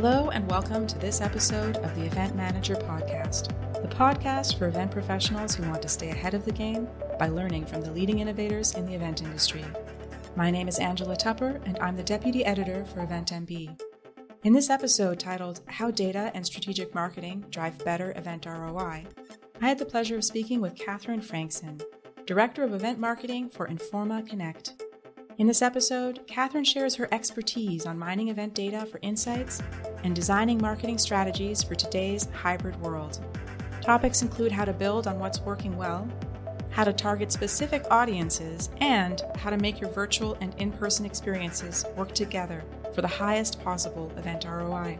Hello, and welcome to this episode of the Event Manager Podcast, the podcast for event professionals who want to stay ahead of the game by learning from the leading innovators in the event industry. My name is Angela Tupper, and I'm the Deputy Editor for EventMB. In this episode titled How Data and Strategic Marketing Drive Better Event ROI, I had the pleasure of speaking with Catherine Frankson, Director of Event Marketing for Informa Connect. In this episode, Catherine shares her expertise on mining event data for insights and designing marketing strategies for today's hybrid world. Topics include how to build on what's working well, how to target specific audiences, and how to make your virtual and in person experiences work together for the highest possible event ROI.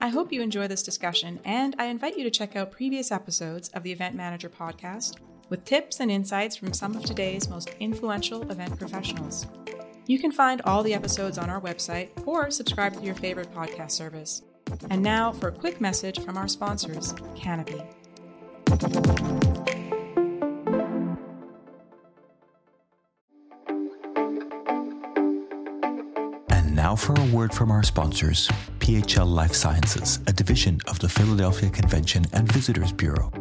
I hope you enjoy this discussion, and I invite you to check out previous episodes of the Event Manager podcast with tips and insights from some of today's most influential event professionals. You can find all the episodes on our website or subscribe to your favorite podcast service. And now for a quick message from our sponsors, Canopy. And now for a word from our sponsors. PHL Life Sciences, a division of the Philadelphia Convention and Visitors Bureau.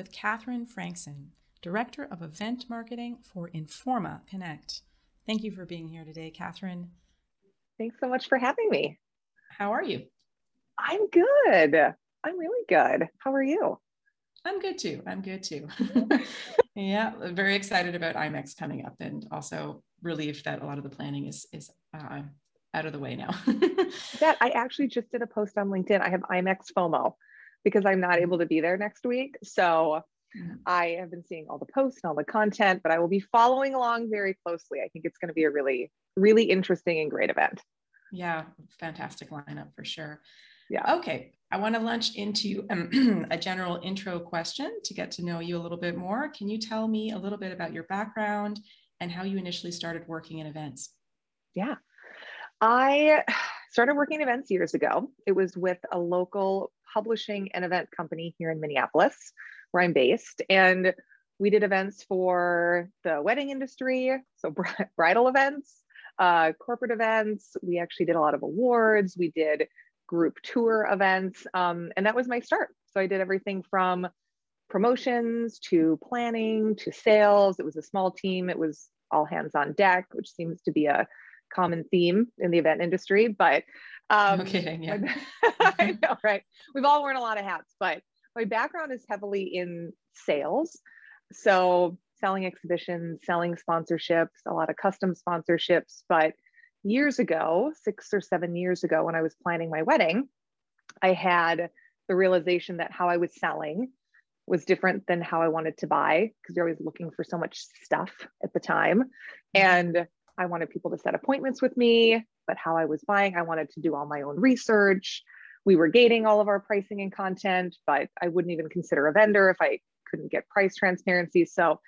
With Catherine Frankson, Director of Event Marketing for Informa Connect. Thank you for being here today, Catherine. Thanks so much for having me. How are you? I'm good. I'm really good. How are you? I'm good too. I'm good too. yeah, very excited about IMEX coming up and also relieved that a lot of the planning is is uh, out of the way now. that I actually just did a post on LinkedIn. I have IMEX FOMO because I'm not able to be there next week. So mm-hmm. I have been seeing all the posts and all the content, but I will be following along very closely. I think it's going to be a really, really interesting and great event. Yeah, fantastic lineup for sure. Yeah. Okay. I want to launch into um, a general intro question to get to know you a little bit more. Can you tell me a little bit about your background and how you initially started working in events. Yeah. I started working in events years ago. It was with a local publishing and event company here in Minneapolis, where I'm based. And we did events for the wedding industry, so bridal events, uh, corporate events. We actually did a lot of awards. We did group tour events. Um, and that was my start. So I did everything from promotions to planning to sales. It was a small team. It was all hands on deck, which seems to be a common theme in the event industry. But um, no kidding, yeah. I know, right? We've all worn a lot of hats, but my background is heavily in sales. So selling exhibitions, selling sponsorships, a lot of custom sponsorships. But years ago, six or seven years ago, when I was planning my wedding, I had the realization that how I was selling was different than how I wanted to buy because you're always looking for so much stuff at the time. Mm-hmm. And I wanted people to set appointments with me, but how I was buying, I wanted to do all my own research. We were gating all of our pricing and content, but I wouldn't even consider a vendor if I couldn't get price transparency. So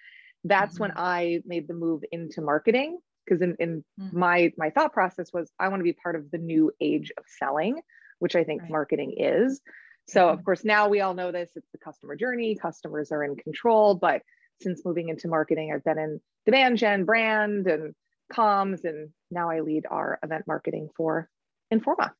that's mm-hmm. when I made the move into marketing because in, in mm-hmm. my my thought process was I want to be part of the new age of selling, which I think right. marketing is. So, of mm-hmm. course, now we all know this it's the customer journey, customers are in control. But since moving into marketing, I've been in demand gen, brand, and comms, and now I lead our event marketing for Informa.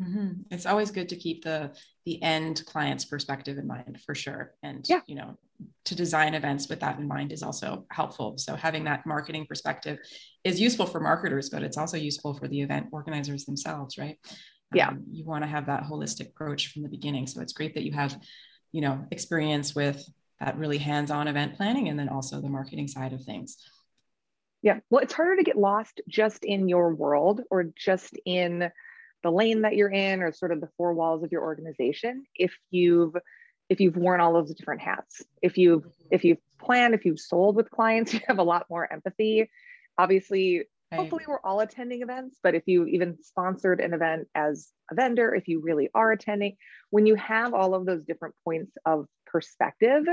Mm-hmm. It's always good to keep the the end client's perspective in mind for sure, and yeah. you know to design events with that in mind is also helpful. So having that marketing perspective is useful for marketers, but it's also useful for the event organizers themselves, right? yeah um, you want to have that holistic approach from the beginning so it's great that you have you know experience with that really hands-on event planning and then also the marketing side of things yeah. Well it's harder to get lost just in your world or just in the lane that you're in or sort of the four walls of your organization if you've if you've worn all of the different hats. If you've if you've planned if you've sold with clients you have a lot more empathy. Obviously Right. Hopefully, we're all attending events, but if you even sponsored an event as a vendor, if you really are attending, when you have all of those different points of perspective,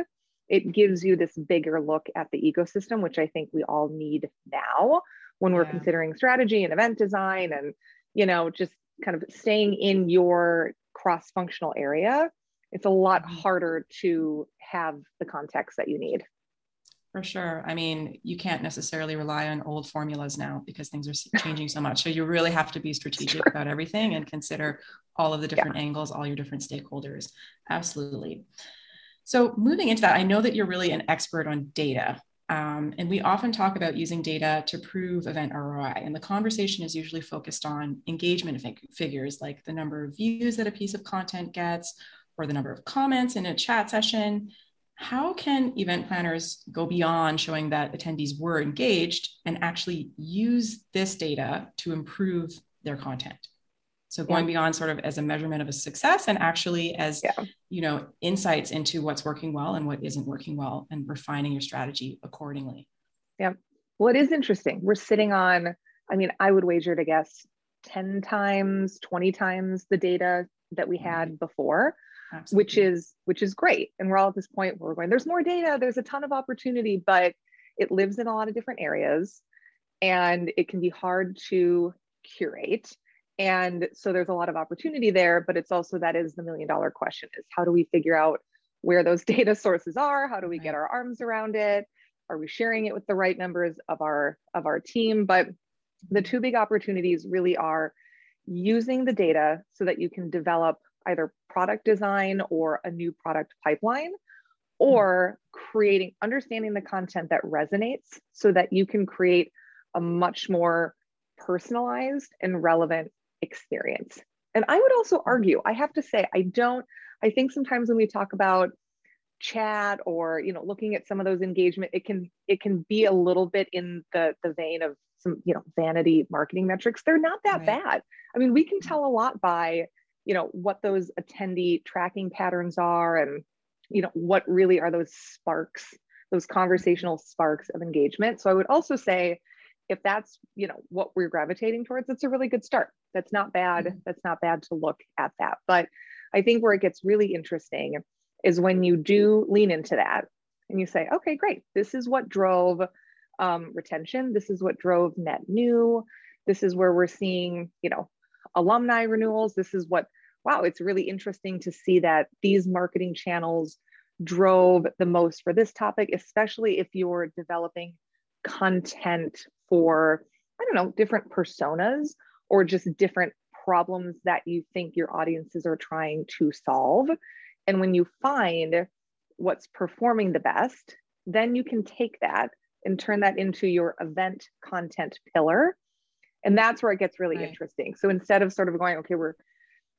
it gives you this bigger look at the ecosystem, which I think we all need now when we're yeah. considering strategy and event design and, you know, just kind of staying in your cross functional area. It's a lot mm-hmm. harder to have the context that you need. For sure. I mean, you can't necessarily rely on old formulas now because things are changing so much. So you really have to be strategic about everything and consider all of the different yeah. angles, all your different stakeholders. Absolutely. So moving into that, I know that you're really an expert on data. Um, and we often talk about using data to prove event ROI. And the conversation is usually focused on engagement fig- figures like the number of views that a piece of content gets or the number of comments in a chat session how can event planners go beyond showing that attendees were engaged and actually use this data to improve their content? So going yeah. beyond sort of as a measurement of a success and actually as yeah. You know insights into what's working well and what isn't working well and refining your strategy accordingly. Yeah. Well, it is interesting. We're sitting on, I mean, I would wager to guess 10 times, 20 times the data that we mm-hmm. had before. Absolutely. which is which is great and we're all at this point where we're going there's more data there's a ton of opportunity but it lives in a lot of different areas and it can be hard to curate and so there's a lot of opportunity there but it's also that is the million dollar question is how do we figure out where those data sources are? How do we get our arms around it? Are we sharing it with the right members of our of our team? But the two big opportunities really are using the data so that you can develop either product design or a new product pipeline hmm. or creating understanding the content that resonates so that you can create a much more personalized and relevant experience. And i would also argue i have to say i don't i think sometimes when we talk about chat or you know looking at some of those engagement it can it can be a little bit in the the vein of some you know vanity marketing metrics. They're not that right. bad. I mean we can mm-hmm. tell a lot by you know what those attendee tracking patterns are and you know what really are those sparks those conversational sparks of engagement. So i would also say if that's you know what we're gravitating towards it's a really good start. That's not bad. Mm-hmm. that's not bad to look at that. But i think where it gets really interesting is when you do lean into that and you say okay great. This is what drove um, retention. This is what drove net new. This is where we're seeing you know alumni renewals. This is what, wow, it's really interesting to see that these marketing channels drove the most for this topic, especially if you're developing content for, I don't know, different personas or just different problems that you think your audiences are trying to solve. And when you find what's performing the best, then you can take that and turn that into your event content pillar. And that's where it gets really right. interesting. So instead of sort of going okay we're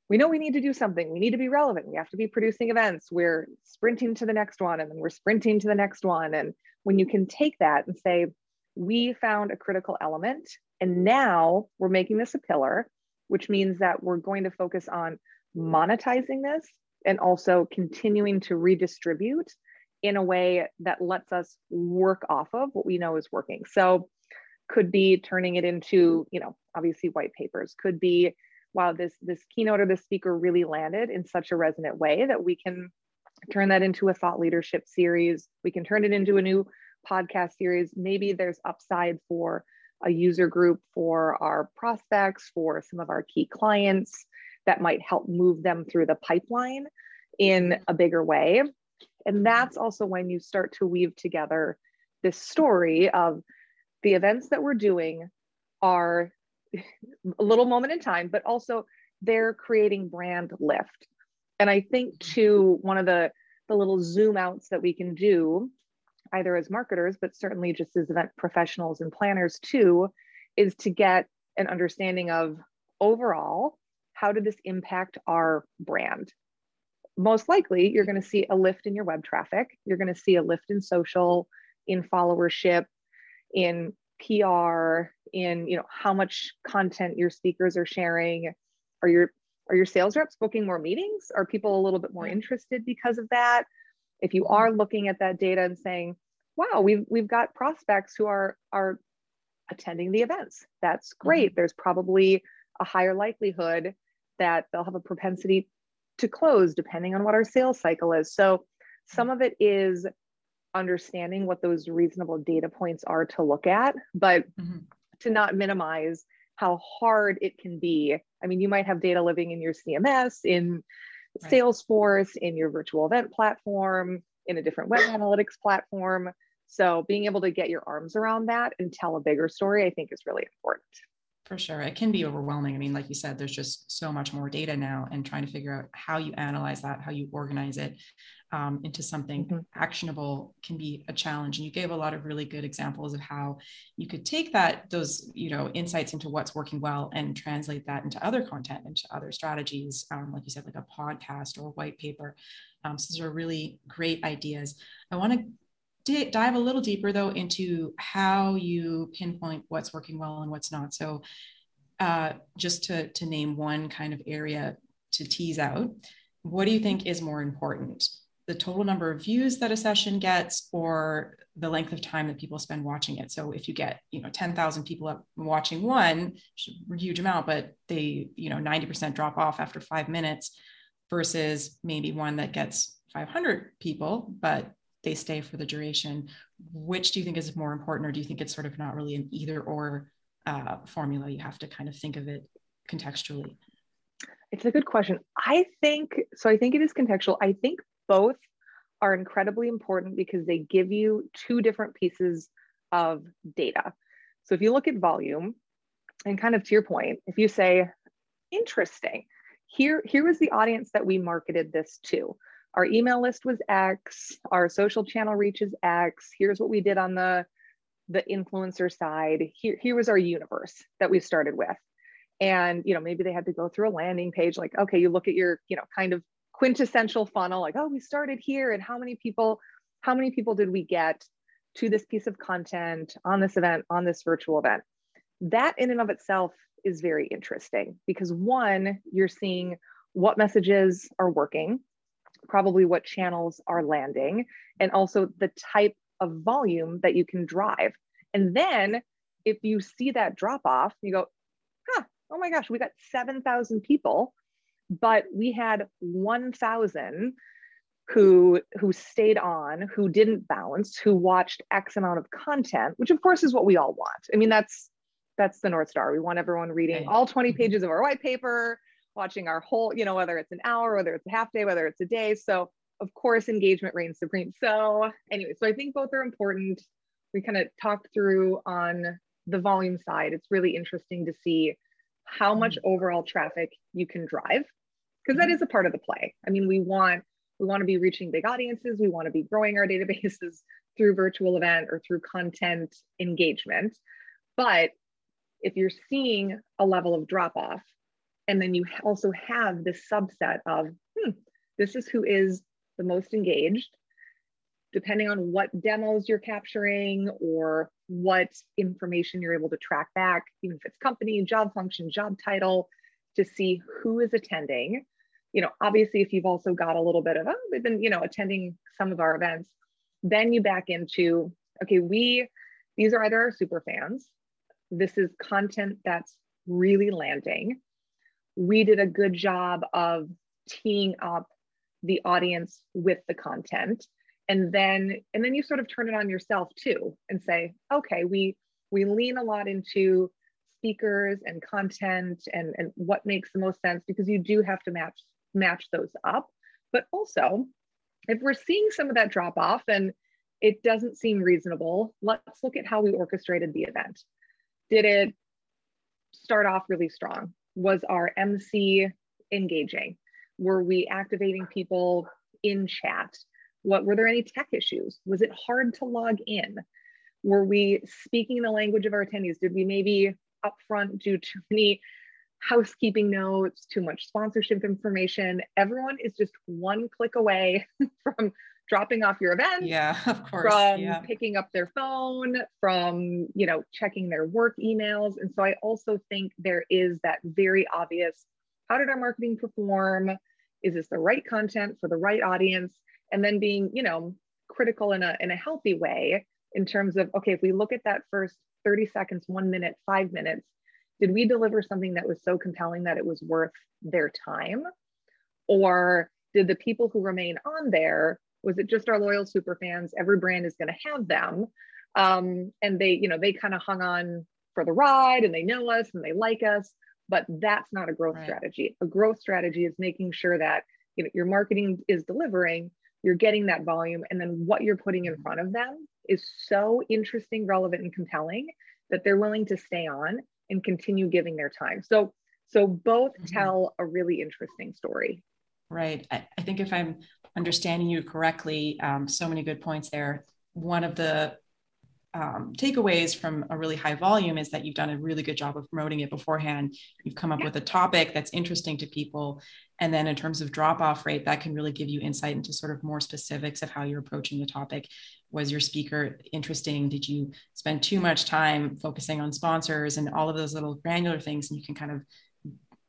we know we need to do something. We need to be relevant. We have to be producing events. We're sprinting to the next one and then we're sprinting to the next one. And when you can take that and say we found a critical element and now we're making this a pillar which means that we're going to focus on monetizing this and also continuing to redistribute in a way that lets us work off of what we know is working. So could be turning it into you know obviously white papers. Could be wow this this keynote or this speaker really landed in such a resonant way that we can turn that into a thought leadership series. We can turn it into a new podcast series maybe there's upside for a user group for our prospects for some of our key clients that might help move them through the pipeline in a bigger way and that's also when you start to weave together this story of the events that we're doing are a little moment in time, but also they're creating brand lift. And I think too, one of the, the little zoom outs that we can do, either as marketers, but certainly just as event professionals and planners too, is to get an understanding of overall, how did this impact our brand? Most likely, you're going to see a lift in your web traffic. You're going to see a lift in social, in followership, in PR, in you know how much content your speakers are sharing. Are your are your sales reps booking more meetings? Are people a little bit more interested because of that? If you are looking at that data and saying, "Wow, we've we've got prospects who are are attending the events. That's great. Mm-hmm. There's probably a higher likelihood that they'll have a propensity to close depending on what our sales cycle is. So some of it is understanding what those reasonable data points are to look at, but mm-hmm. to not minimize how hard it can be. I mean, you might have data living in your CMS, in right. Salesforce, in your virtual event platform, in a different web analytics platform. So being able to get your arms around that and tell a bigger story, I think is really important. For sure. It can be overwhelming. I mean, like you said, there's just so much more data now, and trying to figure out how you analyze that, how you organize it um, into something mm-hmm. actionable can be a challenge. And you gave a lot of really good examples of how you could take that, those, you know, insights into what's working well and translate that into other content, into other strategies, um, like you said, like a podcast or a white paper. Um, so those are really great ideas. I want to d- dive a little deeper though into how you pinpoint what's working well and what's not. So uh, just to, to name one kind of area to tease out, what do you think is more important? The total number of views that a session gets or the length of time that people spend watching it. So if you get, you know, 10,000 people up watching one, huge amount, but they, you know, 90% drop off after five minutes versus maybe one that gets 500 people, but they stay for the duration. Which do you think is more important or do you think it's sort of not really an either or uh, formula? You have to kind of think of it contextually. It's a good question. I think so i think it is contextual. I think both are incredibly important because they give you two different pieces of data. So if you look at volume and kind of to your point if you say interesting. Here here was the audience that we marketed this to our email list was X, our social channel reach is X. Here's what we did on the, the influencer side. Here, here was our universe that we started with. And, you know, maybe they had to go through a landing page, like, okay, you look at your, you know, kind of quintessential funnel, like, oh, we started here and how many people, how many people did we get to this piece of content on this event, on this virtual event? That in and of itself is very interesting because one, you're seeing what messages are working probably what channels are landing, and also the type of volume that you can drive. And then if you see that drop off, you go, huh, oh my gosh, we got 7,000 people, but we had 1,000 who who stayed on who didn't bounce who watched x amount of content which of course is what we all want i mean that's that's the north star we want everyone reading all 20 mm-hmm. pages of our white paper watching our whole, you know, whether it's an hour, whether it's a half day, whether it's a day. So of course, engagement reigns supreme. So anyway, so I think both are important. We kind of talked through on the volume side. It's really interesting to see how much mm-hmm. overall traffic you can drive because that mm-hmm. a part of the play. I mean, we want we want to be reaching big audiences. We want to be growing our databases through virtual event or through content engagement. But if you're seeing a level of drop off and then you also have this subset of, hmm, this is who is the most engaged, depending on what demos you're capturing or what information you're able to track back, even if it's company, job function, job title, to see who is attending. You know, obviously, if you've also got a little bit of, oh, they've been, you know, attending some of our events, then you back into, okay, we, these are either our super fans. This is content that's really landing we did a good job of teeing up the audience with the content. And then and then you sort of turn it on yourself too and say okay we we lean a lot into speakers and content and and what makes the most sense because you do have to match match those up. But also if we're seeing some of that drop off and it doesn't seem reasonable let's look at how we orchestrated the event. Did it start off really strong was our MC engaging? Were we activating people in chat? What were there any tech issues? Was it hard to log in? Were we speaking the language of our attendees? Did we maybe upfront do too many housekeeping notes, too much sponsorship information? Everyone is just one click away from dropping off your event yeah of course from yeah. picking up their phone from you know checking their work emails and so i also think there is that very obvious how did our marketing perform is this the right content for the right audience and then being you know critical in a in a healthy way in terms of okay, if we look at that first 30 seconds, one minute, five minutes, did we deliver something that was so compelling that it was worth their time? Or did the people who remain on there, was it just our loyal super fans? Every brand is going to have them. Um, and they, you know, they kind of hung on for the ride and they know us and they like us, but that's not a growth right. strategy. A growth strategy is making sure that you know your marketing is delivering, you're getting that volume, and then what you're putting in mm-hmm. front of them is so interesting, relevant, and compelling that they're willing to stay on and continue giving their time. So so both mm-hmm. tell a really interesting story. Right. I, I, think if I'm understanding you correctly, um, so many good points there. One of the um, takeaways from a really high volume is that you've done a really good job of promoting it beforehand. You've come up yeah. with a topic that's interesting to people. And then in terms of drop off rate, that can really give you insight into sort of more specifics of how you're approaching the topic. Was your speaker interesting? Did you spend too much time focusing on sponsors and all of those little granular things? And you can kind of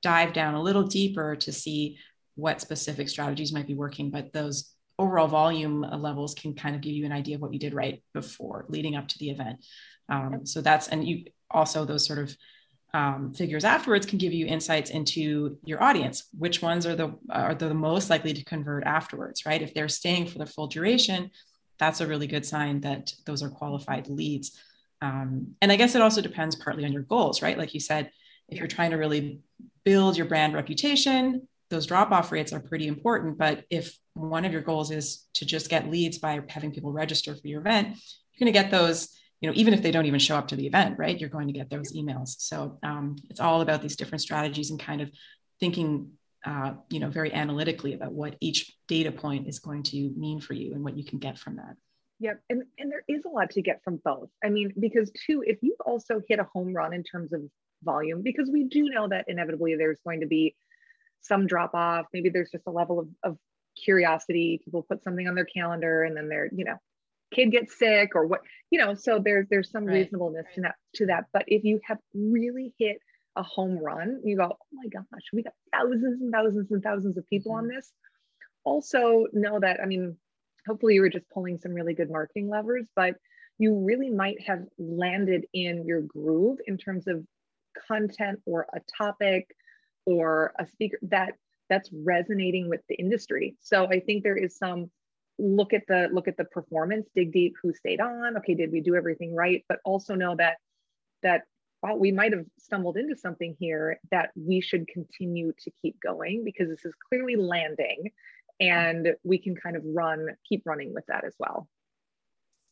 dive down a little deeper to see what specific strategies might be working. But those overall volume levels can kind of give you an idea of what you did right before leading up to the event. Um, so that's, and you also those sort of um, figures afterwards can give you insights into your audience. Which ones are the are the most likely to convert afterwards, right? If they're staying for the full duration, that's a really good sign that those are qualified leads. Um, and I guess it also depends partly on your goals, right? Like you said, if you're trying to really build your brand reputation, those drop off rates are pretty important. But if one of your goals is to just get leads by having people register for your event, you're going to get those, you know, even if they don't even show up to the event, right? You're going to get those emails. So um, it's all about these different strategies and kind of thinking, uh, you know, very analytically about what each data point is going to mean for you and what you can get from that. Yep. And, and there is a lot to get from both. I mean, because two, if you've also hit a home run in terms of volume, because we do know that inevitably there's going to be some drop off. Maybe there's just a level of, of curiosity. People put something on their calendar and then they're, you know, kid gets sick or what, you know, so there's there's some right. reasonableness to that to that. But if you have really hit a home run, you go, oh my gosh, we got thousands and thousands and thousands of people mm-hmm. on this. Also know that, I mean, hopefully you were just pulling some really good marketing levers, but you really might have landed in your groove in terms of content or a topic or a speaker that that's resonating with the industry. So I think there is some look at the look at the performance, dig deep, who stayed on. Okay, did we do everything right? But also know that that wow, we might have stumbled into something here that we should continue to keep going because this is clearly landing and we can kind of run, keep running with that as well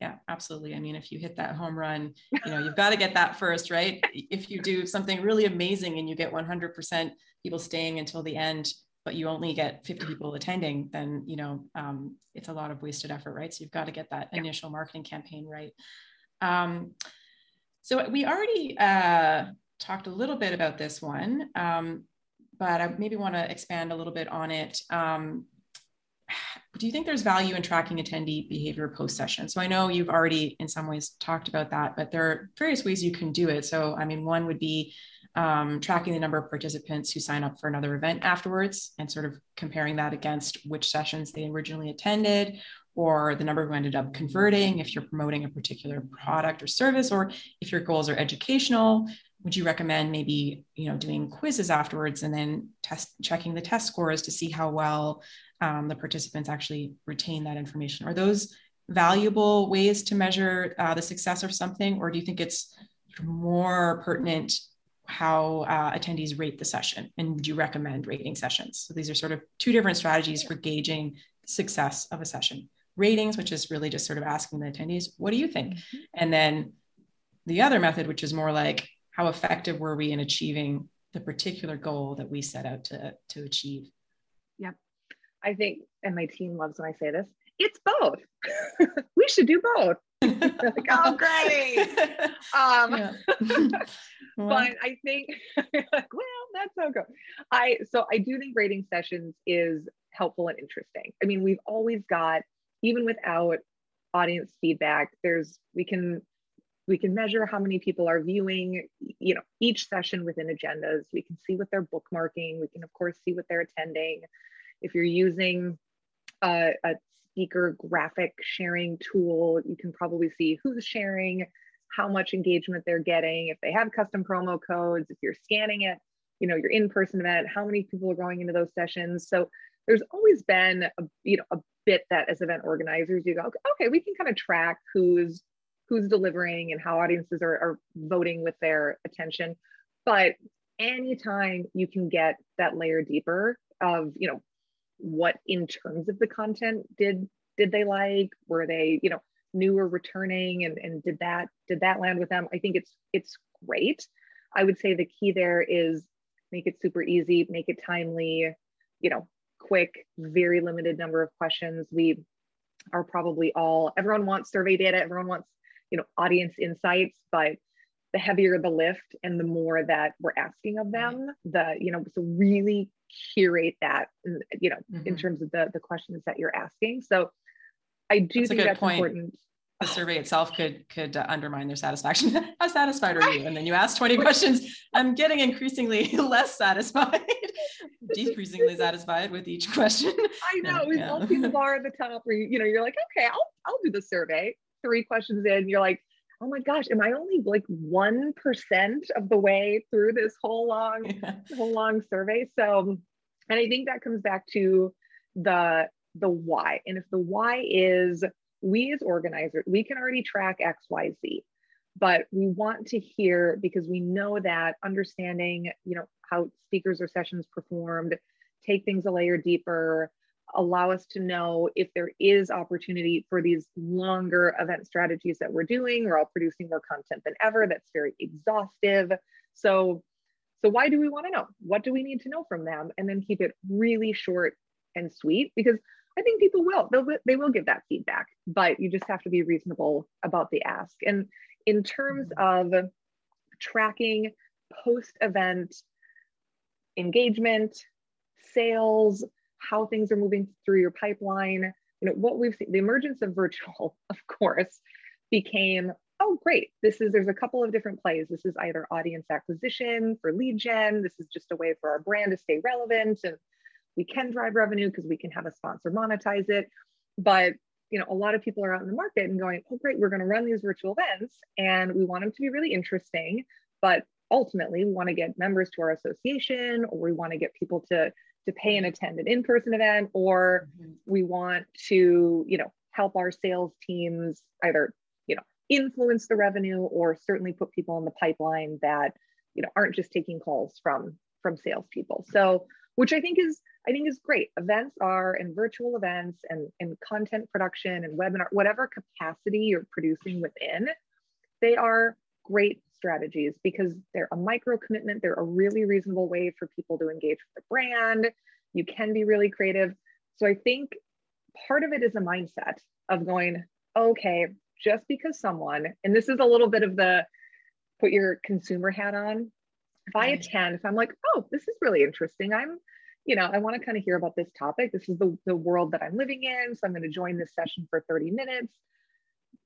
yeah absolutely i mean if you hit that home run you know you've got to get that first right if you do something really amazing and you get 100% people staying until the end but you only get 50 people attending then you know um, it's a lot of wasted effort right so you've got to get that yeah. initial marketing campaign right um, so we already uh, talked a little bit about this one um, but i maybe want to expand a little bit on it um, do you think there's value in tracking attendee behavior post session? So I know you've already in some ways talked about that, but there are various ways you can do it. So I mean, one would be um, tracking the number of participants who sign up for another event afterwards and sort of comparing that against which sessions they originally attended or the number who ended up converting if you're promoting a particular product or service or if your goals are educational would you recommend maybe you know doing quizzes afterwards and then test checking the test scores to see how well um, the participants actually retain that information. Are those valuable ways to measure uh, the success of something, or do you think it's more pertinent how uh, attendees rate the session? And would you recommend rating sessions? So these are sort of two different strategies for gauging success of a session. Ratings, which is really just sort of asking the attendees, what do you think? Mm-hmm. And then the other method, which is more like how effective were we in achieving the particular goal that we set out to, to achieve? Yep. I think, and my team loves when I say this, it's both. we should do both. like, oh, great. Um, but mm-hmm. I think, like, well, that's so good. I so I do think rating sessions is helpful and interesting. I mean, we've always got, even without audience feedback, there's we can we can measure how many people are viewing you know each session within agendas we can see what they're bookmarking we can of course see what they're attending if you're using a, a speaker graphic sharing tool. You can probably see who's sharing, how much engagement they're getting, if they have custom promo codes, if you're scanning it, you know, your in-person event, how many people are going into those sessions. So there's always been a, you know, a bit that as event organizers, you go, okay, we can kind of track who's who's delivering and how audiences are, are voting with their attention. But anytime you can get that layer deeper of, you know, what in terms of the content did did they like? Were they, you know, new or returning and, and did that did that land with them? I think it's it's great. I would say the key there is make it super easy, make it timely, you know, quick, very limited number of questions. We are probably all everyone wants survey data, everyone wants you know audience insights but the heavier the lift and the more that we're asking of them the you know so really curate that you know mm-hmm. in terms of the the questions that you're asking so i do that's think that's point. important the survey itself could could uh, undermine their satisfaction how satisfied are you and then you ask 20 questions i'm getting increasingly less satisfied decreasingly satisfied with each question i know we've yeah. all seen the bar at the top where you, you know you're like okay i'll i'll do the survey three questions in, you're like, oh my gosh, am I only like 1% of the way through this whole long, yeah. whole long survey? So, and I think that comes back to the the why. And if the why is we as organizers, we can already track X, Y, Z, but we want to hear because we know that understanding, you know, how speakers or sessions performed, take things a layer deeper, allow us to know if there is opportunity for these longer event strategies that we're doing. We're all producing more content than ever. That's very exhaustive. So, so why do we want to know? What do we need to know from them? And then keep it really short and sweet because I think people will. They'll, they will give that feedback, but you just have to be reasonable about the ask. And in terms mm-hmm. of tracking post event engagement, sales, how things are moving through your pipeline. You know, what we've seen, the emergence of virtual, of course, became, oh, great. This is, there's a couple of different plays. This is either audience acquisition for lead gen. This is just a way for our brand to stay relevant. And we can drive revenue because we can have a sponsor monetize it. But you know, a lot of people are out in the market and going, oh, great, we're going to run these virtual events and we want them to be really interesting. But ultimately, we want to get members to our association or we want to get people to to pay and attend an in-person event or mm-hmm. we want to you know help our sales teams either you know influence the revenue or certainly put people in the pipeline that you know aren't just taking calls from from salespeople so which i think is i think is great events are and virtual events and and content production and webinar whatever capacity you're producing within they are great strategies because they're a micro commitment. They're a really reasonable way for people to engage with the brand. You can be really creative. So I think part of it is a mindset of going, okay, just because someone, and this is a little bit of the put your consumer hat on. If I attend, if I'm like, oh, this is really interesting, I'm, you know, I want to kind of hear about this topic. This is the, the world that I'm living in. So I'm going to join this session for 30 minutes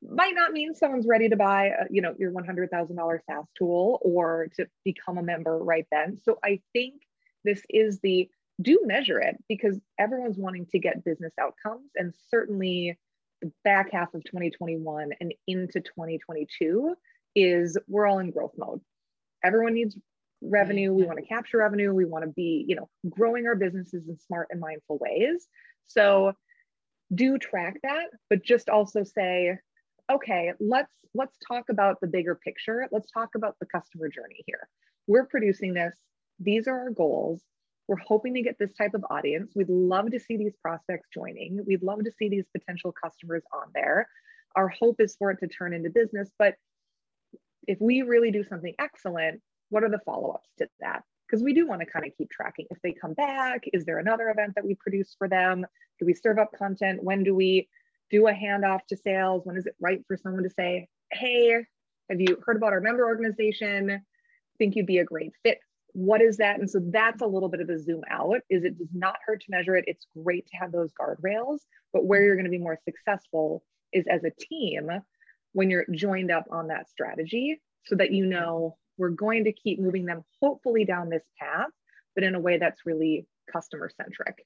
might not mean someone's ready to buy, a, you know, your $100,000 SaaS tool or to become a member right then. So I think this is the do measure it because everyone's wanting to get business outcomes and certainly the back half of 2021 and into 2022 is we're all in growth mode. Everyone needs revenue. We want to capture revenue. We want to be, you know, growing our businesses in smart and mindful ways. So do track that, but just also say, okay, let's let's talk about the bigger picture. Let's talk about the customer journey here. We're producing this. These are our goals. We're hoping to get this type of audience. We'd love to see these prospects joining. We'd love to see these potential customers on there. Our hope is for it to turn into business, but if we really do something excellent, what are the follow-ups to that? Because we do want to kind of keep tracking. If they come back, is there another event that we produce for them? Do we serve up content? When do we do a handoff to sales? When is it right for someone to say, hey, have you heard about our member organization? Think you'd be a great fit. What is that? And so that's a little bit of the zoom out is it does not hurt to measure it. It's great to have those guardrails, but where mm-hmm. you're going to be more successful is as a team when you're joined up on that strategy so that you mm-hmm. know we're going to keep moving them hopefully down this path, but in a way that's really customer centric.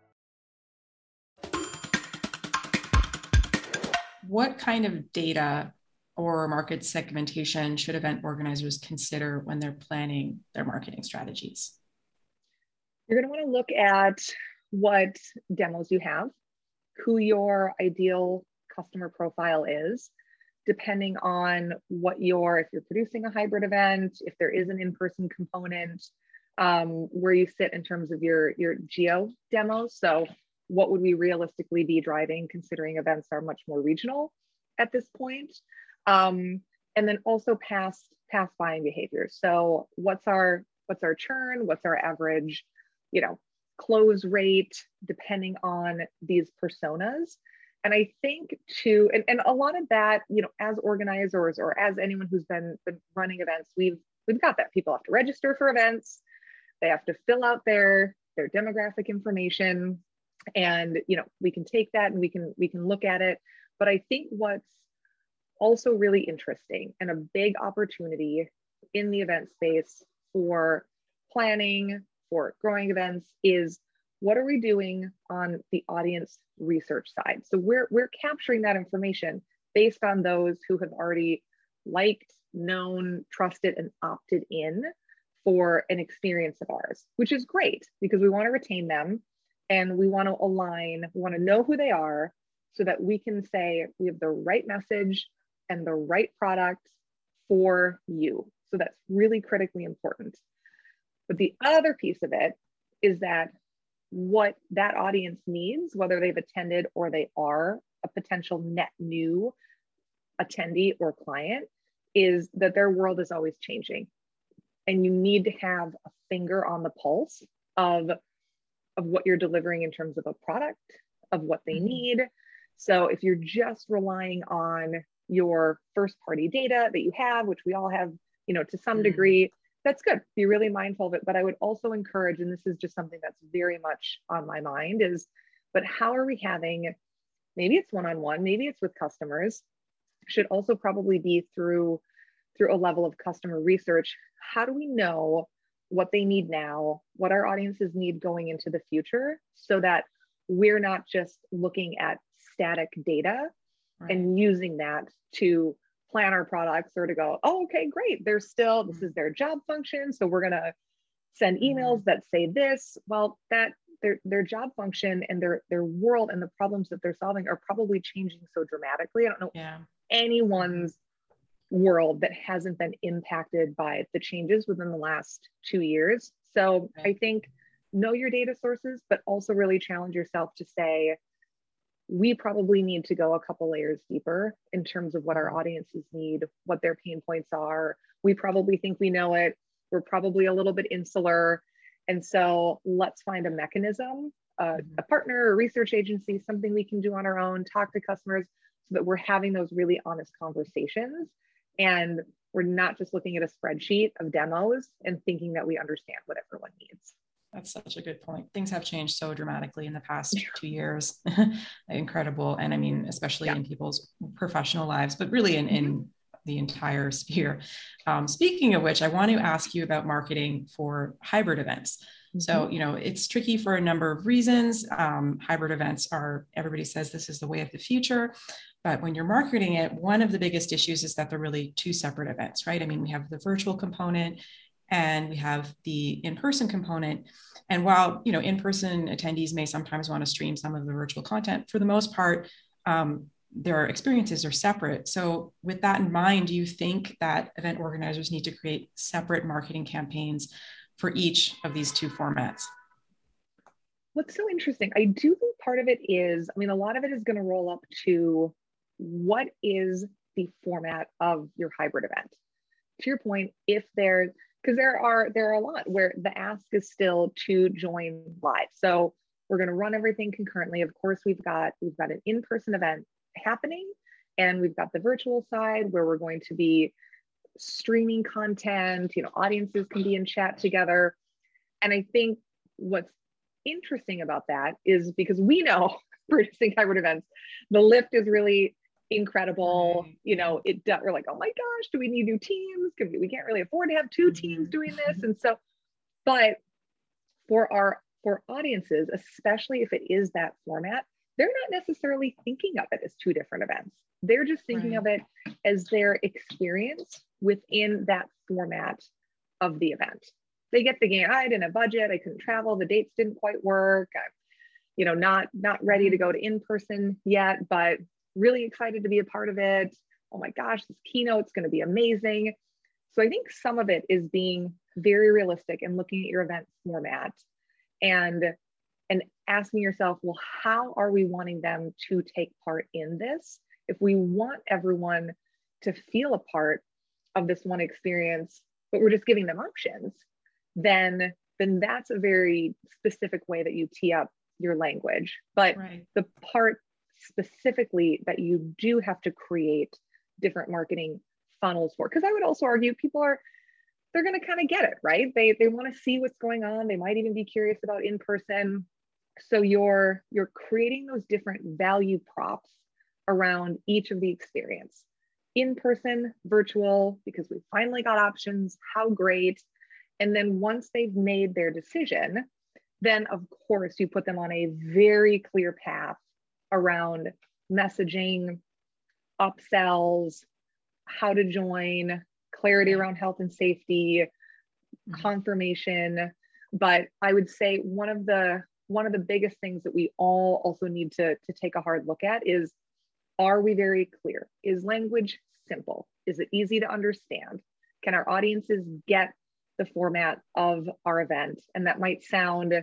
what kind of data or market segmentation should event organizers consider when they're planning their marketing strategies? You're going to want to look at what demos you have, who your ideal customer profile is, depending on what your, if you're producing a hybrid event, if there is an in person component, um, where you sit in terms of your, your geo demos. So what would we realistically be driving considering events are much more regional at this point? Um, and then also past past buying behavior. So what's our what's our churn? What's our average you know close rate depending on these personas? And i think too and, and a lot of that you know as organizers or as anyone who's been, been running events we've we've got that. People have to register for events. They have to fill out their their demographic information and you know we can take that and we can we can look at it. But i think what's also really interesting and a big opportunity in the event space for planning for growing events is what are we doing on the audience research side? So we're we're capturing that information based on those who have already liked known trusted and opted in for an experience of ours which is great because we want to retain them and we want to align, we want to know who they are so that we can say we have the right message and the right product for you. So that's really critically important. But the other piece of it is that what that audience needs, whether they've attended or they are a potential net new attendee or client, is that their world is always changing. And you need to have a finger on the pulse of of what you're delivering in terms of a product, of what they mm-hmm. need. So if you're just relying on your first party data that you have, which we all have, you know, to some mm-hmm. degree, that's good. Be really mindful of it. But I would also encourage, and this is just something that's very much on my mind, is but how are we having maybe it's one-on-one, maybe it's with customers, should also probably be through through a level of customer research. How do we know what they need now, what our audiences need going into the future, so that we're not just looking at static data right. and using that to plan our products or to go, oh, okay, great. They're still, this mm-hmm. is their job function. So we're going to send mm-hmm. emails that say this. Well, that their, their job function and their, their world and the problems that they're solving are probably changing so dramatically. I don't know yeah. anyone's world that hasn't been impacted by the changes within the last two years. So I think know your data sources, but also really challenge yourself to say, we probably need to go a couple layers deeper in terms of what our audiences need, what their pain points are. We probably think we know it. We're probably a little bit insular. And so let's find a mechanism, uh, mm-hmm. a partner, a research agency, something we can do on our own, talk to customers so that we're having those really honest conversations and we're not just looking at a spreadsheet of demos and thinking that we understand what everyone needs. That's such a good point. Things have changed so dramatically in the past two years. Incredible. And I mean, especially yeah. in people's professional lives, but really in, in mm-hmm. the entire sphere. Um, speaking of which, I want to ask you about marketing for hybrid events. Mm-hmm. So, you know, it's tricky for a number of reasons. Um, hybrid events are, everybody says this is the way of the future. But when you're marketing it, one of the biggest issues is that they're really two separate events, right? I mean, we have the virtual component and we have the in-person component. And while you know in-person attendees may sometimes want to stream some of the virtual content, for the most part, um, their experiences are separate. So, with that in mind, do you think that event organizers need to create separate marketing campaigns for each of these two formats? What's so interesting, I do think part of it is, I mean, a lot of it is going to roll up to what is the format of your hybrid event? To your point, if there's because there are there are a lot where the ask is still to join live. So we're going to run everything concurrently. Of course, we've got we've got an in-person event happening and we've got the virtual side where we're going to be streaming content, you know, audiences can be in chat together. And I think what's interesting about that is because we know producing hybrid events, the lift is really incredible. You know, it we're like, oh my gosh, do we need new teams? Can we, we can't really afford to have two teams mm-hmm. doing this. And so, but for our for audiences, especially if it is that format, they're not necessarily thinking of it as two different events. They're just thinking right. of it as their experience within that format of the event. They get the. I didn't have budget. I couldn't travel. The dates didn't quite work. I'm, you know, not not ready to go to in person yet, but really excited to be a part of it. Oh my gosh, this keynote's going to be amazing. So I think some of it is being very realistic and looking at your event format and and asking yourself, well, how are we wanting them to take part in this? If we want everyone to feel a part of this one experience, but we're just giving them options, then then that's a very specific way that you tee up your language. But right. the part specifically that you do have to create different marketing funnels for, because I would also argue people are they're going to kind of get it, right? They they want to see what's going on. They might even be curious about in person. So you're you're creating those different value props around each of the experience. In person, virtual, because we finally got options. How great. And then once they've made their decision, then of course you put them on a very clear path around messaging, upsells, how to join, clarity around health and safety, mm-hmm. confirmation. But I would say one of the one of the biggest things that we all also need to, to take a hard look at is are we very clear? Is language simple? Is it easy to understand? Can our audiences get the format of our event? And that might sound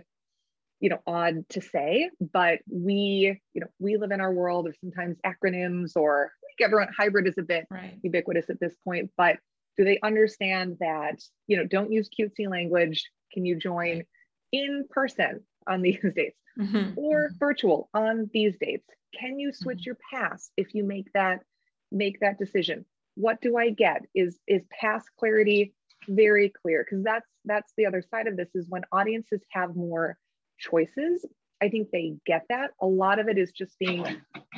you know odd to say but we you know we live in our world of sometimes acronyms or like everyone hybrid is a bit right. ubiquitous at this point but do they understand that you know don't use cutesy language can you join in person on these dates mm-hmm. or mm-hmm. virtual on these dates can you switch mm-hmm. your pass if you make that make that decision what do i get is is pass clarity very clear because that's that's the other side of this is when audiences have more choices. I think they get that. A lot of it is just being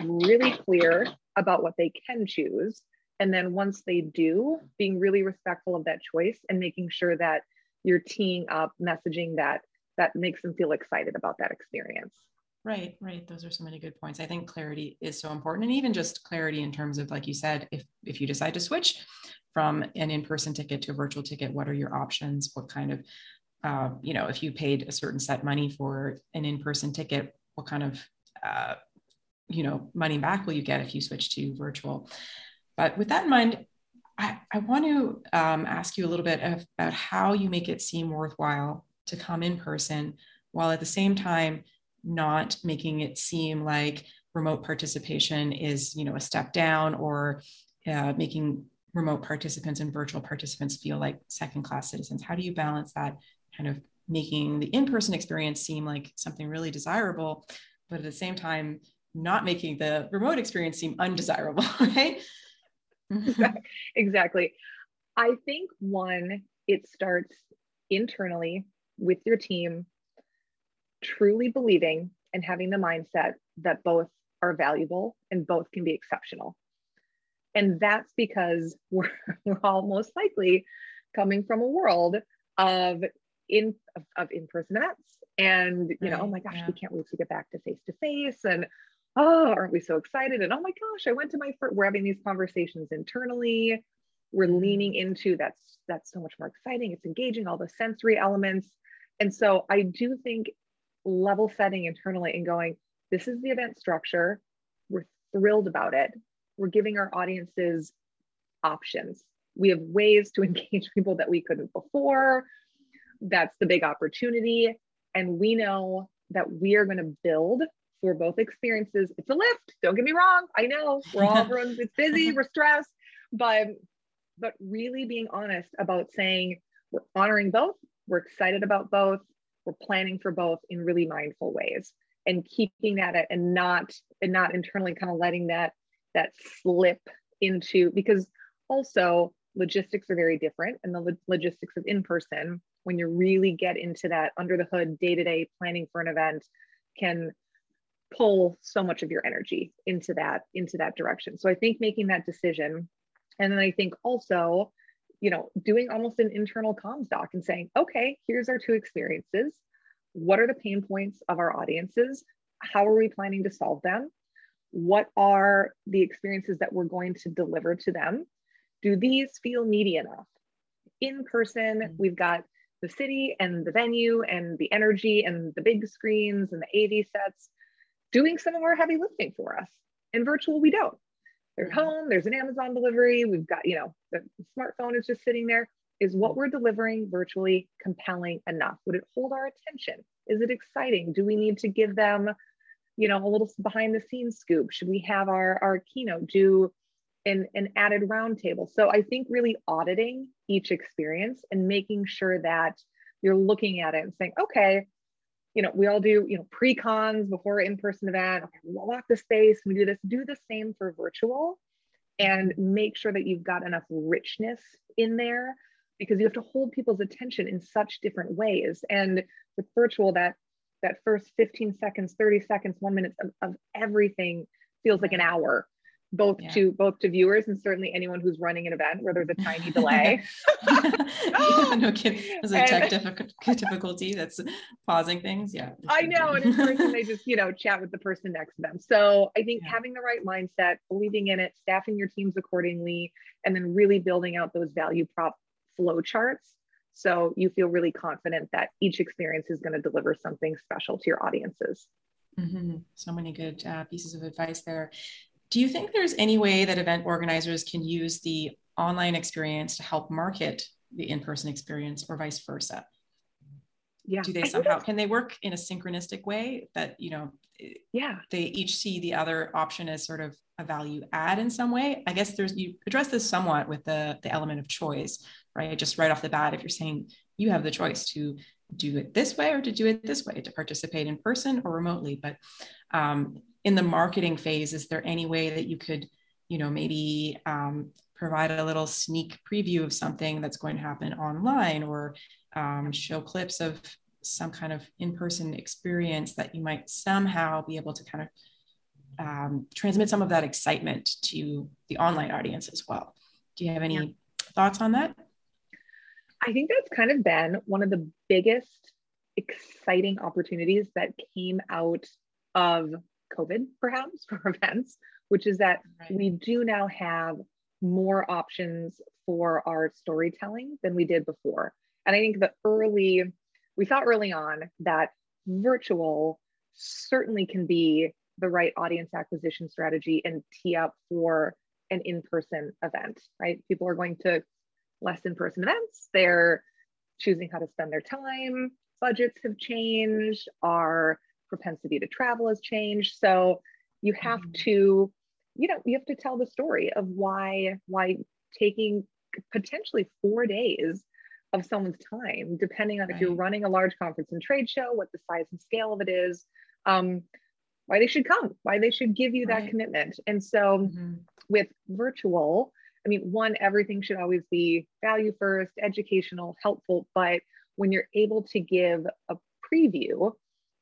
really clear about what they can choose. And then once they do, being really respectful of that choice and making sure that you're teeing up messaging that that makes them feel excited about that experience. Right, right. Those are so many good points. I think clarity is so important. And even just clarity in terms of, like you said, if if you decide to switch from an in-person ticket to a virtual ticket, what are your options? What kind of uh, you know, if you paid a certain set money for an in-person ticket, what kind of, uh, you know, money back will you get if you switch to virtual? But with that in mind, I, I want to um, ask you a little bit of, about how you make it seem worthwhile to come in person while at the same time not making it seem like remote participation is, you know, a step down or uh, making remote participants and virtual participants feel like second class citizens. How do you balance that kind of making the in-person experience seem like something really desirable but at the same time not making the remote experience seem undesirable right exactly i think one it starts internally with your team truly believing and having the mindset that both are valuable and both can be exceptional. And that's because we're, we're all most likely coming from a world of in of, of in-person events and you right, know oh my gosh yeah. we can't wait to get back to face to face and oh aren't we so excited? And oh my gosh i went to my first we're having these conversations internally. We're mm-hmm. leaning into that's that's so much more exciting. It's engaging all the sensory elements and so i do think level setting internally and going this is the event structure we're thrilled about it we're giving our audiences options we have ways to engage people that we couldn't before that's the big opportunity. And we know that we are going to build for both experiences. It's a lift. Don't get me wrong. I know we're all everyone's it's busy, we're stressed, but but really being honest about saying we're honoring both, we're excited about both, we're planning for both in really mindful ways. and keeping that at, and not and not internally kind of letting that that slip into because also logistics are very different and the logistics of in person when you really get into that under the hood day-to-day planning for an event can pull so much of your energy into that into that direction so i think making that decision and then i think also you know doing almost an internal comms doc and saying okay here's our two experiences what are the pain points of our audiences how are we planning to solve them what are the experiences that we're going to deliver to them do these feel meaty enough in person mm-hmm. we've got the city and the venue and the energy and the big screens and the AV sets doing some of our heavy lifting for us. In virtual, we don't. They're mm-hmm. home, there's an Amazon delivery, we've got, you know, the smartphone is just sitting there. Is what we're delivering virtually compelling enough? Would it hold our attention? Is it exciting? Do we need to give them, you know, a little behind the scenes scoop? Should we have our, our keynote do an, an added roundtable. So I think really auditing each experience and making sure that you're looking at it and saying, okay, you know, we all do, you know, pre-cons before in-person event. Okay, we'll walk the space, we do this, do the same for virtual and mm-hmm. make sure that you've got enough richness in there because you have to hold people's attention in such different ways. And with virtual, that that first 15 seconds, 30 seconds, one minute of, of everything feels like an hour both yeah. to both to viewers and certainly anyone who's running an event where there's a tiny delay. no kidding. There's a tech difficulty that's pausing things. Yeah. I know. And in person, they just, you know, chat with the person next to them. So I think yeah. having the right mindset, believing in it, staffing your teams accordingly, and then really building out those value prop flow charts. So you feel really confident that each experience is going to deliver something special to your audiences. Mm-hmm. So many good uh, pieces of advice there. Do you think there's any way that event organizers can use the online experience to help market the in-person experience or vice versa? Yeah. Do they somehow can they work in a synchronistic way that you know yeah they each see the other option as sort of a value add in some way? I guess there's you address this somewhat with the the element of choice, right? Just right off the bat, if you're saying you have the choice to do it this way or to do it this way to participate in person or remotely but um, in the marketing phase is there any way that you could you know maybe um, provide a little sneak preview of something that's going to happen online or um, show clips of some kind of in-person experience that you might somehow be able to kind of um, transmit some of that excitement to the online audience as well do you have any yeah. thoughts on that i think that's kind of been one of the biggest exciting opportunities that came out of COVID, perhaps, for events, which is that right. we do now have more options for our storytelling than we did before. And I think the early, we thought early on that virtual certainly can be the right audience acquisition strategy and tee up for an in-person event, right? People are going to less in-person events. They're choosing how to spend their time. Budgets have changed. Our propensity to travel has changed. So you have mm-hmm. to, you know, you have to tell the story of why why taking potentially four days of someone's time, depending on right. if you're running a large conference and trade show, what the size and scale of it is, um, why they should come, why they should give you right. that commitment. And so mm-hmm. with virtual, I mean, one, everything should always be value first, educational, helpful. But when you're able to give a preview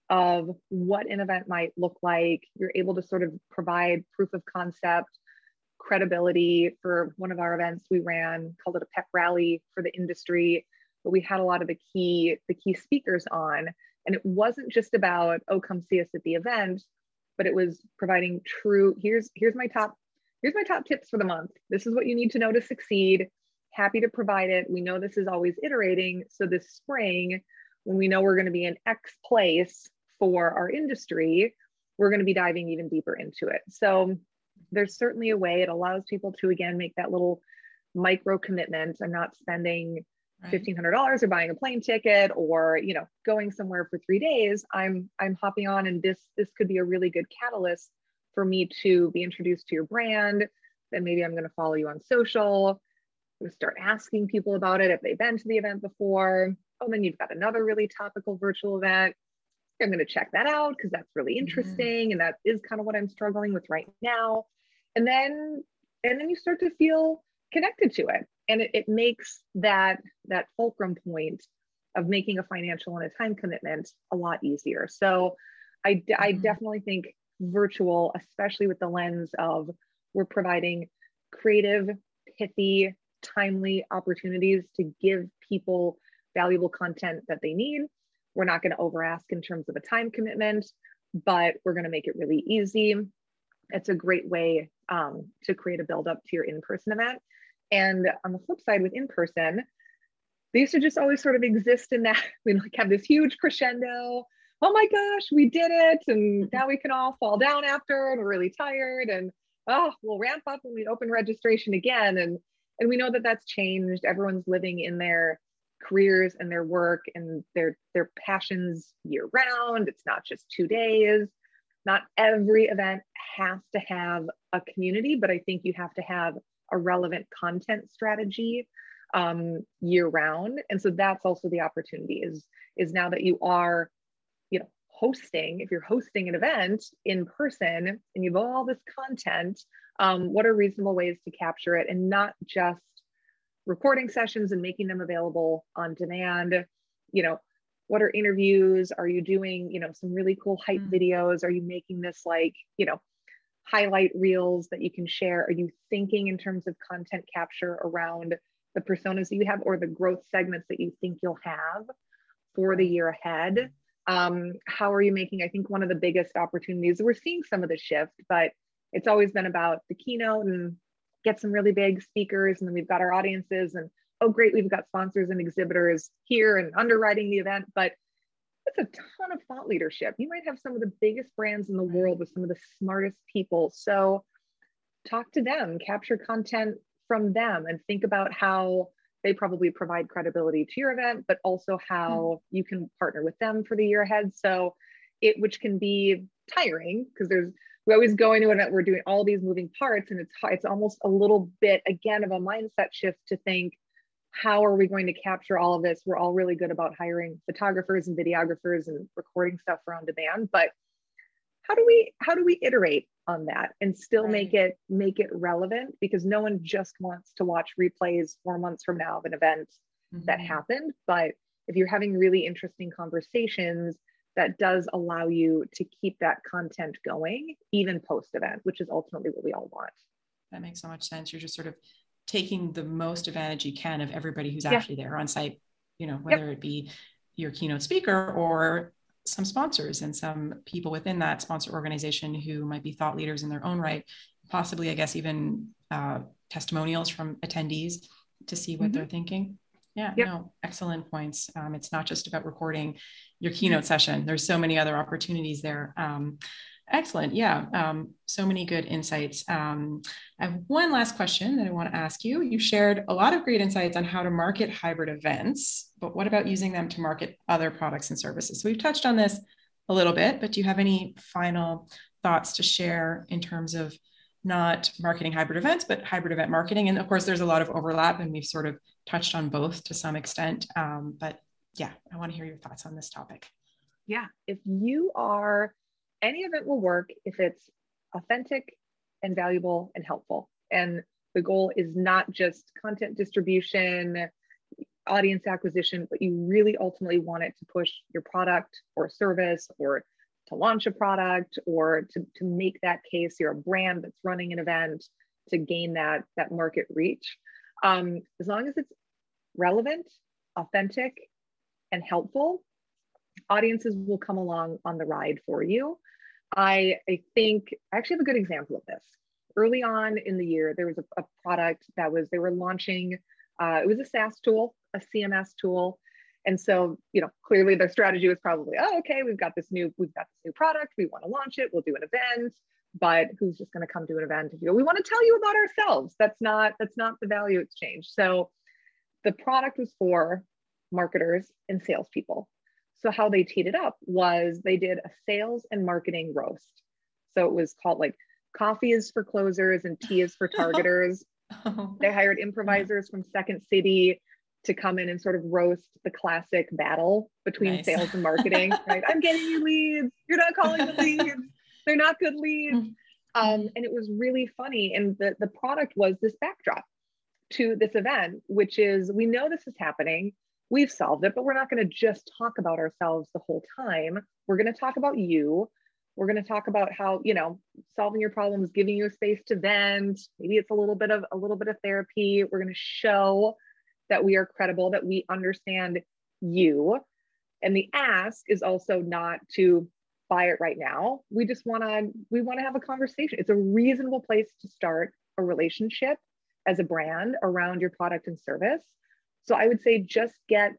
of what an event might look like. You're able to sort of provide proof of concept, credibility for one of our events we ran, called it a pep rally for the industry. But we had a lot of the key, the key speakers on. And it wasn't just about, oh, come see us at the event, but it was providing true, here's, here's my top, here's my top tips for the month. This is what you need to know to succeed. Happy to provide it. We know this is always iterating. So this spring, when we know we're going to be in X place, for our industry, we're going to be diving even deeper into it. So there's certainly a way it allows people to again make that little micro commitment. I'm not spending $1500 or buying a plane ticket or you know going somewhere for 3 days. I'm I'm hopping on and this this could be a really good catalyst for me to be introduced to your brand. Then maybe I'm going to follow you on social. start asking people about it if they've been to the event before. Oh, then you've got another really topical virtual event I'm going to check that out because that's really mm-hmm. interesting. Mm-hmm. And that is kind of what I'm struggling with right now. And then, and then you start to feel connected to it. And it, it makes that, that fulcrum point of making a financial and a time commitment a lot easier. So I, mm-hmm. I definitely think virtual, especially with the lens of we're providing creative, pithy, timely opportunities to give people valuable content that they need. We're not going to over ask in terms of a time commitment, but we're going to make it really easy. It's a great way um, to create a build up to your in person event. And on the flip side, with in person, they used to just always sort of exist in that we like have this huge crescendo. Oh my gosh, we did it. And now we can all fall down after and we're really tired. And oh, we'll ramp up when we open registration again. And and we know that that's changed. Everyone's living in their careers and their work and their their passions year round. It's not just two days. Not every event has to have a community, but I think you have to have a relevant content strategy um, year round. And so that's also the opportunity is, is now that you are, you know, hosting, if you're hosting an event in person and you have all this content, um, what are reasonable ways to capture it and not just recording sessions and making them available on demand? You know, what are interviews? Are you doing, you know, some really cool hype mm. videos? Are you making this like, you know, highlight reels that you can share? Are you thinking in terms of content capture around the personas that you have or the growth segments that you think you'll have for the year ahead? Um, how are you making? I think one of the biggest opportunities, we're seeing some of the shift, but it's always been about the keynote and get some really big speakers. And then we've got our audiences and, oh, great, we've got sponsors and exhibitors here and underwriting the event. But it's a ton of thought leadership. You might have some of the biggest brands in the world with some of the smartest people. So talk to them, capture content from them, and think about how they probably provide credibility to your event, but also how mm-hmm. you can partner with them for the year ahead. So it, which can be tiring because there's, we always go into event, we're doing all these moving parts and it's, it's almost a little bit, again, of a mindset shift to think, how are we going to capture all of this? We're all really good about hiring photographers and videographers and recording stuff for on demand, but how do we how do we iterate on that and still right. make it make it relevant because no one just wants to watch replays four months from now of an event mm-hmm. that happened but if you're having really interesting conversations that does allow you to keep that content going even post event which is ultimately what we all want that makes so much sense you're just sort of taking the most advantage you can of everybody who's yeah. actually there on site you know whether yep. it be your keynote speaker or some sponsors and some people within that sponsor organization who might be thought leaders in their own right, possibly, I guess, even uh, testimonials from attendees to see what mm-hmm. they're thinking. Yeah, yep. no, excellent points. Um, it's not just about recording your keynote session. There's so many other opportunities there. Um, Excellent. Yeah. Um, so many good insights. Um, I have one last question that I want to ask you. You shared a lot of great insights on how to market hybrid events, but what about using them to market other products and services? So we've touched on this a little bit, but do you have any final thoughts to share in terms of not marketing hybrid events, but hybrid event marketing? And of course, there's a lot of overlap, and we've sort of touched on both to some extent. Um, but yeah, I want to hear your thoughts on this topic. Yeah. If you are any event will work if it's authentic and valuable and helpful. And the goal is not just content distribution, audience acquisition, but you really ultimately want it to push your product or service or to launch a product or to, to make that case you're a brand that's running an event to gain that, that market reach. Um, as long as it's relevant, authentic, and helpful, audiences will come along on the ride for you. I, I think I actually have a good example of this. Early on in the year, there was a, a product that was, they were launching, uh, it was a SaaS tool, a CMS tool. And so, you know, clearly their strategy was probably, oh, okay, we've got this new, we've got this new product, we want to launch it, we'll do an event, but who's just going to come to an event if you go, we want to tell you about ourselves. That's not, that's not the value exchange. So the product was for marketers and salespeople. So how they teed it up was they did a sales and marketing roast. So it was called like coffee is for closers and tea is for targeters. oh. They hired improvisers from Second City. to come in and sort of roast the classic battle between nice. sales and marketing, right? I'm getting you leads. You're not calling the leads. They're not good leads. Mm-hmm. Um, and it was really funny. And the, the product was this backdrop to this event, which is we know this is happening. We've solved it, but we're not going to just talk about ourselves the whole time. We're going to talk about you. We're going to talk about how, you know, solving your problems, giving you a space to vent. Maybe it's a little bit of a little bit of therapy. We're going to show that we are credible, that we understand you. And the ask is also not to buy it right now. We just want to we want to have a conversation. It's a reasonable place to start a relationship as a brand around your product and service. So I would say just get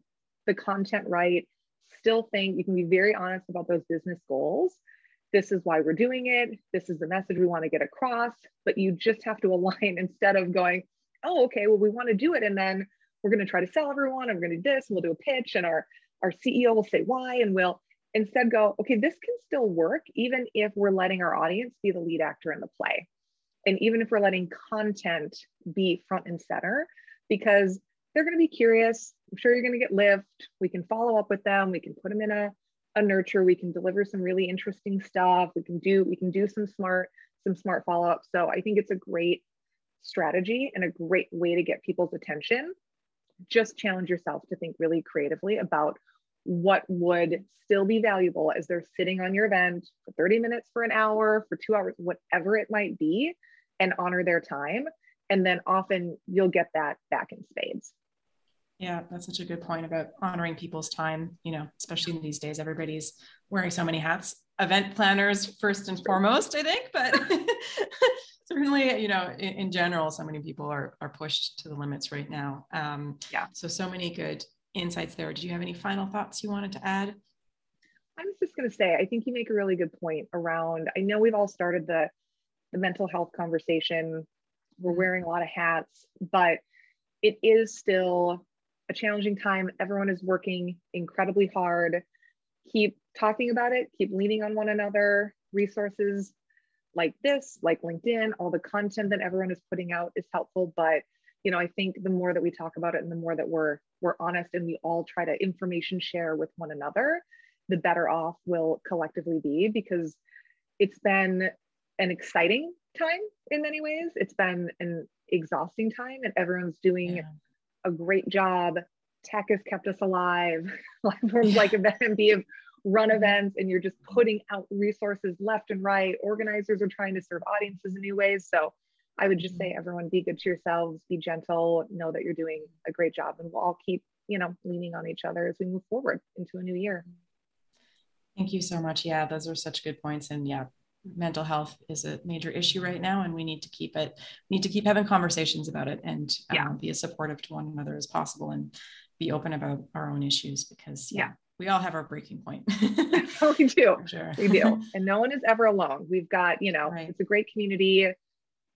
the content right. Still think you can be very honest about those business goals. This is why we're doing it. This is the message we want to get across. But you just have to align instead of going, oh, okay, well, we want to do it. And then we're going to try to sell everyone and we're going to do this and we'll do a pitch and our our ceo will say why and we'll instead go okay this can still work even if we're letting our audience be the lead actor in the play. And even if we're letting content be front and center because they're going to be curious. I'm sure you're going to get lift we can follow up with them. We can put them in a, a nurture. We can deliver some really interesting stuff. We can do we can do some smart some smart follow-up so i think it's a great strategy and a great way to get people's attention. Just challenge yourself to think really creatively about what would still be valuable as they're sitting on your event for 30 minutes, for an hour, for two hours, whatever it might be, and honor their time. And then often you'll get that back in spades. Yeah, that's such a good point about honoring people's time. You know, especially in these days, everybody's wearing so many hats. Event planners, first and foremost, I think, but certainly, you know, in, in, general, so many people are are pushed to the limits right now. Um, yeah. So so many good insights there. Did you have any final thoughts you wanted to add? I was just going to say, I think you make a really good point around. I know we've all started the the mental health conversation. We're mm-hmm. wearing a lot of hats, but it is still a challenging time. Everyone is working incredibly hard. Keep talking about it. Keep leaning on one another. Resources like this, like LinkedIn, all the content that everyone is putting out is helpful. But you know, I think the more that we talk about it and the more that we're we're honest and we all try to information share with one another, the better off we'll collectively be because it's been an exciting time in many ways. It's been an exhausting time and everyone's doing yeah. a great job. Tech has kept us alive. Platforms like EventMB have run mm-hmm. events and you're just putting out resources left and right. Organizers are trying to serve audiences in new ways. So I would just say, everyone, be good to yourselves, be gentle, know that you're doing a great job, and we'll all keep, you know, leaning on each other as we move forward into a new year. Thank you so much. Yeah, those are such good points. And yeah, mental health is a major issue right now, and we need to keep it, we need to keep having conversations about it and yeah. um, be as supportive to one another as possible and be open about our own issues because yeah, yeah we all have our breaking point. we do. Sure. We do. And no one is ever alone. We've got, you know, right. it's a great community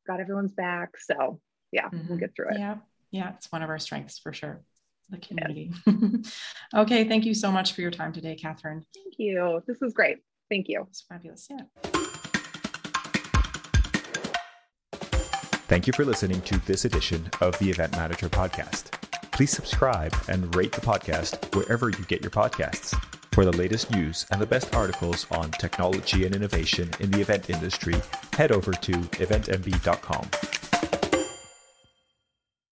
got everyone's back. So yeah, mm-hmm. we'll get through it. Yeah. Yeah. It's one of our strengths for sure. The community. Yes. okay. Thank you so much for your time today, Catherine. Thank you. This was great. Thank you. It's fabulous. Yeah. Thank you for listening to this edition of the Event Manager Podcast. Please subscribe and rate the podcast wherever you get your podcasts. For the latest news and the best articles on technology and innovation in the event industry, head over to eventmb.com.